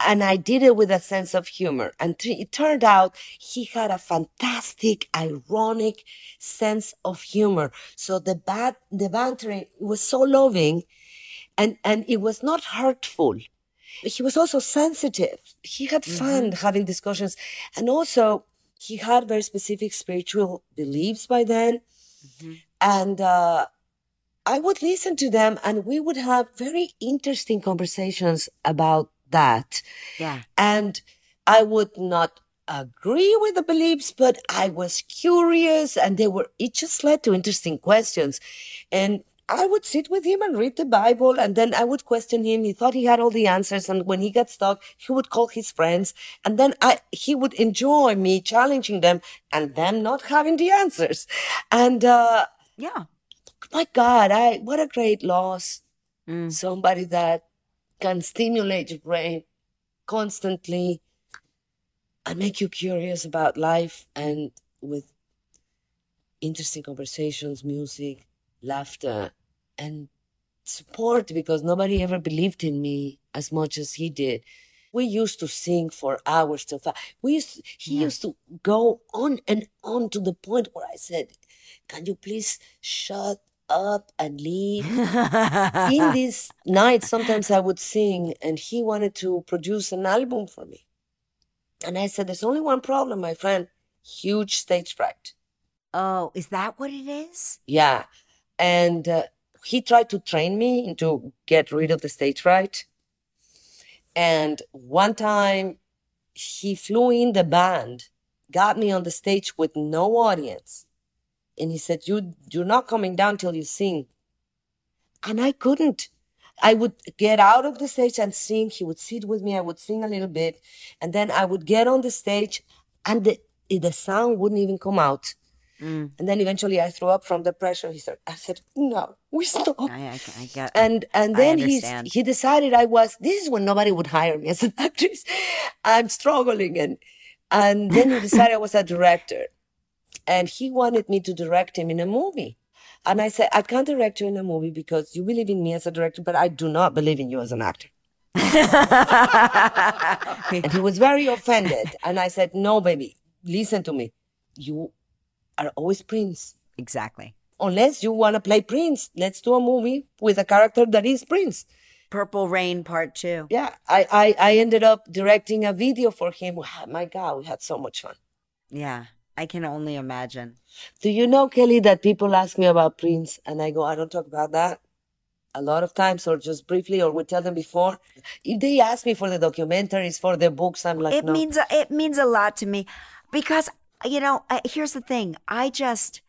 And I did it with a sense of humor. And it turned out he had a fantastic, ironic sense of humor. So the bad, the bantering was so loving and, and it was not hurtful. He was also sensitive. He had fun mm-hmm. having discussions. And also he had very specific spiritual beliefs by then. Mm-hmm. And, uh, I would listen to them and we would have very interesting conversations about that.
Yeah.
And I would not agree with the beliefs, but I was curious and they were, it just led to interesting questions. And I would sit with him and read the Bible and then I would question him. He thought he had all the answers. And when he got stuck, he would call his friends and then I, he would enjoy me challenging them and them not having the answers. And, uh,
yeah
my God, I what a great loss. Mm. Somebody that can stimulate your brain constantly and make you curious about life and with interesting conversations, music, laughter, and support because nobody ever believed in me as much as he did. We used to sing for hours till five. We used to, he yeah. used to go on and on to the point where I said, "Can you please shut up and leave. in these nights, sometimes I would sing, and he wanted to produce an album for me. And I said, There's only one problem, my friend huge stage fright.
Oh, is that what it is?
Yeah. And uh, he tried to train me to get rid of the stage fright. And one time he flew in the band, got me on the stage with no audience. And he said, you, you're not coming down till you sing. And I couldn't. I would get out of the stage and sing. He would sit with me. I would sing a little bit. And then I would get on the stage and the, the sound wouldn't even come out. Mm. And then eventually I threw up from the pressure. He said, I said, no, we stop. I, I, I get, and, and then he, he decided I was, this is when nobody would hire me as an actress. I'm struggling. And, and then he decided I was a director and he wanted me to direct him in a movie. And I said, I can't direct you in a movie because you believe in me as a director, but I do not believe in you as an actor. and he was very offended. And I said, No, baby, listen to me. You are always Prince.
Exactly.
Unless you want to play Prince, let's do a movie with a character that is Prince.
Purple Rain Part Two.
Yeah, I, I, I ended up directing a video for him. My God, we had so much fun.
Yeah. I can only imagine.
Do you know, Kelly, that people ask me about Prince and I go, I don't talk about that a lot of times or just briefly or we tell them before. If they ask me for the documentaries, for the books, I'm like,
it
no.
means, it means a lot to me because, you know, here's the thing. I just,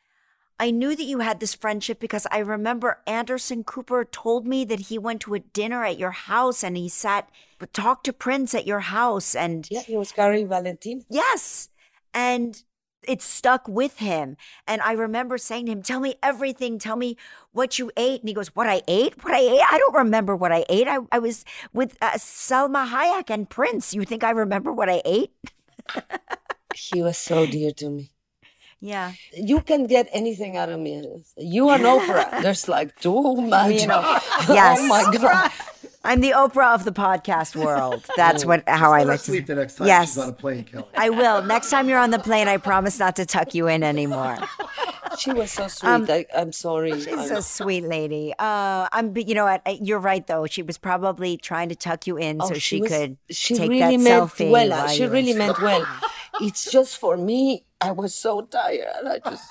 I knew that you had this friendship because I remember Anderson Cooper told me that he went to a dinner at your house and he sat, talked to Prince at your house and.
Yeah, he was carrying Valentine.
Yes. And it stuck with him. And I remember saying to him, Tell me everything. Tell me what you ate. And he goes, What I ate? What I ate? I don't remember what I ate. I, I was with uh, Salma Hayek and Prince. You think I remember what I ate?
he was so dear to me.
Yeah.
You can get anything out of me. You are Oprah. There's like too much. You know,
yes.
oh my God.
I'm the Oprah of the podcast world. That's what how I like to
sleep the next time yes. she's on a plane, Kelly.
I will. Next time you're on the plane, I promise not to tuck you in anymore.
She was so sweet. Um, I, am sorry.
She's I'm... a sweet lady. Uh, I'm. You know what? You're right though. She was probably trying to tuck you in oh, so she, she was, could
she
take
really
that
meant
selfie.
Well, she really meant well. It's just for me. I was so tired. I just.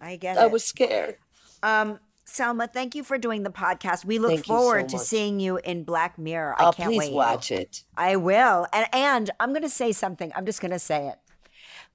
I get.
I was scared.
Um. Salma, thank you for doing the podcast. We look thank forward so to seeing you in Black Mirror. I
oh,
can't
please
wait.
watch it.
I will. And and I'm going to say something. I'm just going to say it.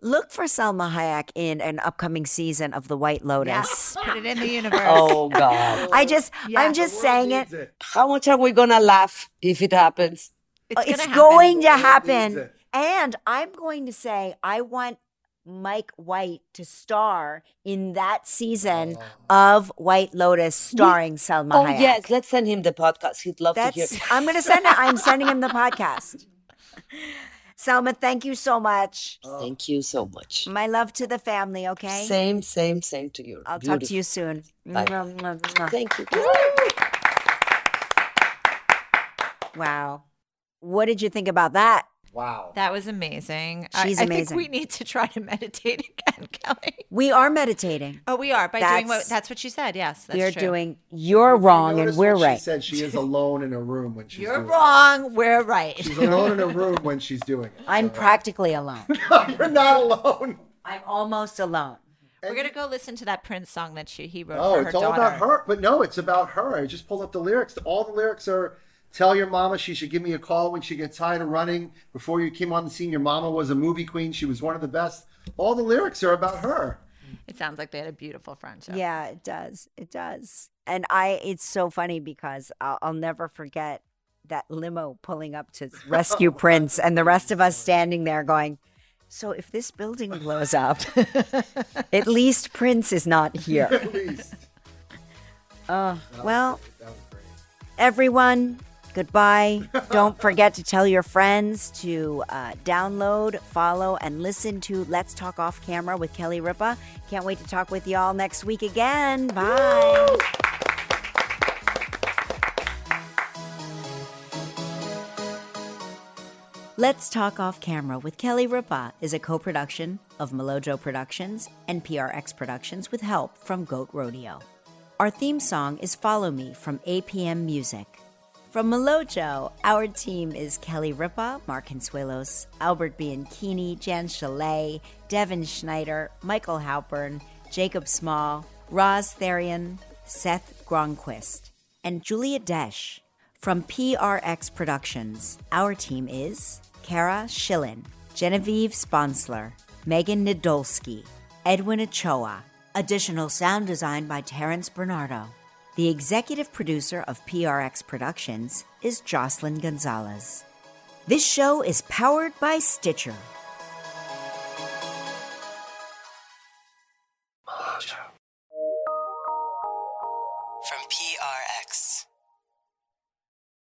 Look for Salma Hayek in an upcoming season of The White Lotus.
Yes, put it in the universe.
oh God!
I just, yeah, I'm just saying it. it.
How much are we gonna laugh if it happens?
It's, it's happen. going to happen. And I'm going to say, I want Mike White to star in that season oh. of White Lotus, starring we, Salma
oh,
Hayek.
yes, let's send him the podcast. He'd love That's, to hear.
I'm going to send it. I'm sending him the podcast. Salma, thank you so much.
Oh. Thank you so much.
My love to the family, okay?
Same, same, same to you.
I'll Beautiful. talk to you soon.
Bye. Thank you.
Wow. What did you think about that?
Wow.
That was amazing.
She's
I,
amazing.
I think we need to try to meditate again, Kelly.
We are meditating.
Oh, we are by that's, doing what that's what she said. Yes,
we are
true.
doing you're wrong and we're right.
She said she is alone in a room when she's
You're wrong, it. we're right.
She's alone in a room when she's doing it.
I'm so. practically alone.
no, you're not alone.
I'm almost alone.
We're gonna go listen to that Prince song that she he wrote.
Oh,
it's
all
daughter.
about her. But no, it's about her. I just pulled up the lyrics. All the lyrics are Tell your mama she should give me a call when she gets tired of running. Before you came on the scene, your mama was a movie queen. She was one of the best. All the lyrics are about her.
It sounds like they had a beautiful friendship.
Yeah, it does. It does. And I, it's so funny because I'll, I'll never forget that limo pulling up to rescue Prince and the rest of us standing there going, so if this building blows up, at least Prince is not here.
at least.
Uh, well, everyone, Goodbye. Don't forget to tell your friends to uh, download, follow, and listen to Let's Talk Off Camera with Kelly Ripa. Can't wait to talk with y'all next week again. Bye. Woo! Let's Talk Off Camera with Kelly Ripa is a co production of Milojo Productions and PRX Productions with help from Goat Rodeo. Our theme song is Follow Me from APM Music. From Milojo, our team is Kelly Ripa, Mark Consuelos, Albert Bianchini, Jan Chalet, Devin Schneider, Michael Halpern, Jacob Small, Roz Therian, Seth Gronquist, and Julia Desch. From PRX Productions, our team is Kara Schillen, Genevieve Sponsler, Megan Nadolski, Edwin Ochoa. Additional sound design by Terrence Bernardo. The executive producer of PRX Productions is Jocelyn Gonzalez. This show is powered by Stitcher.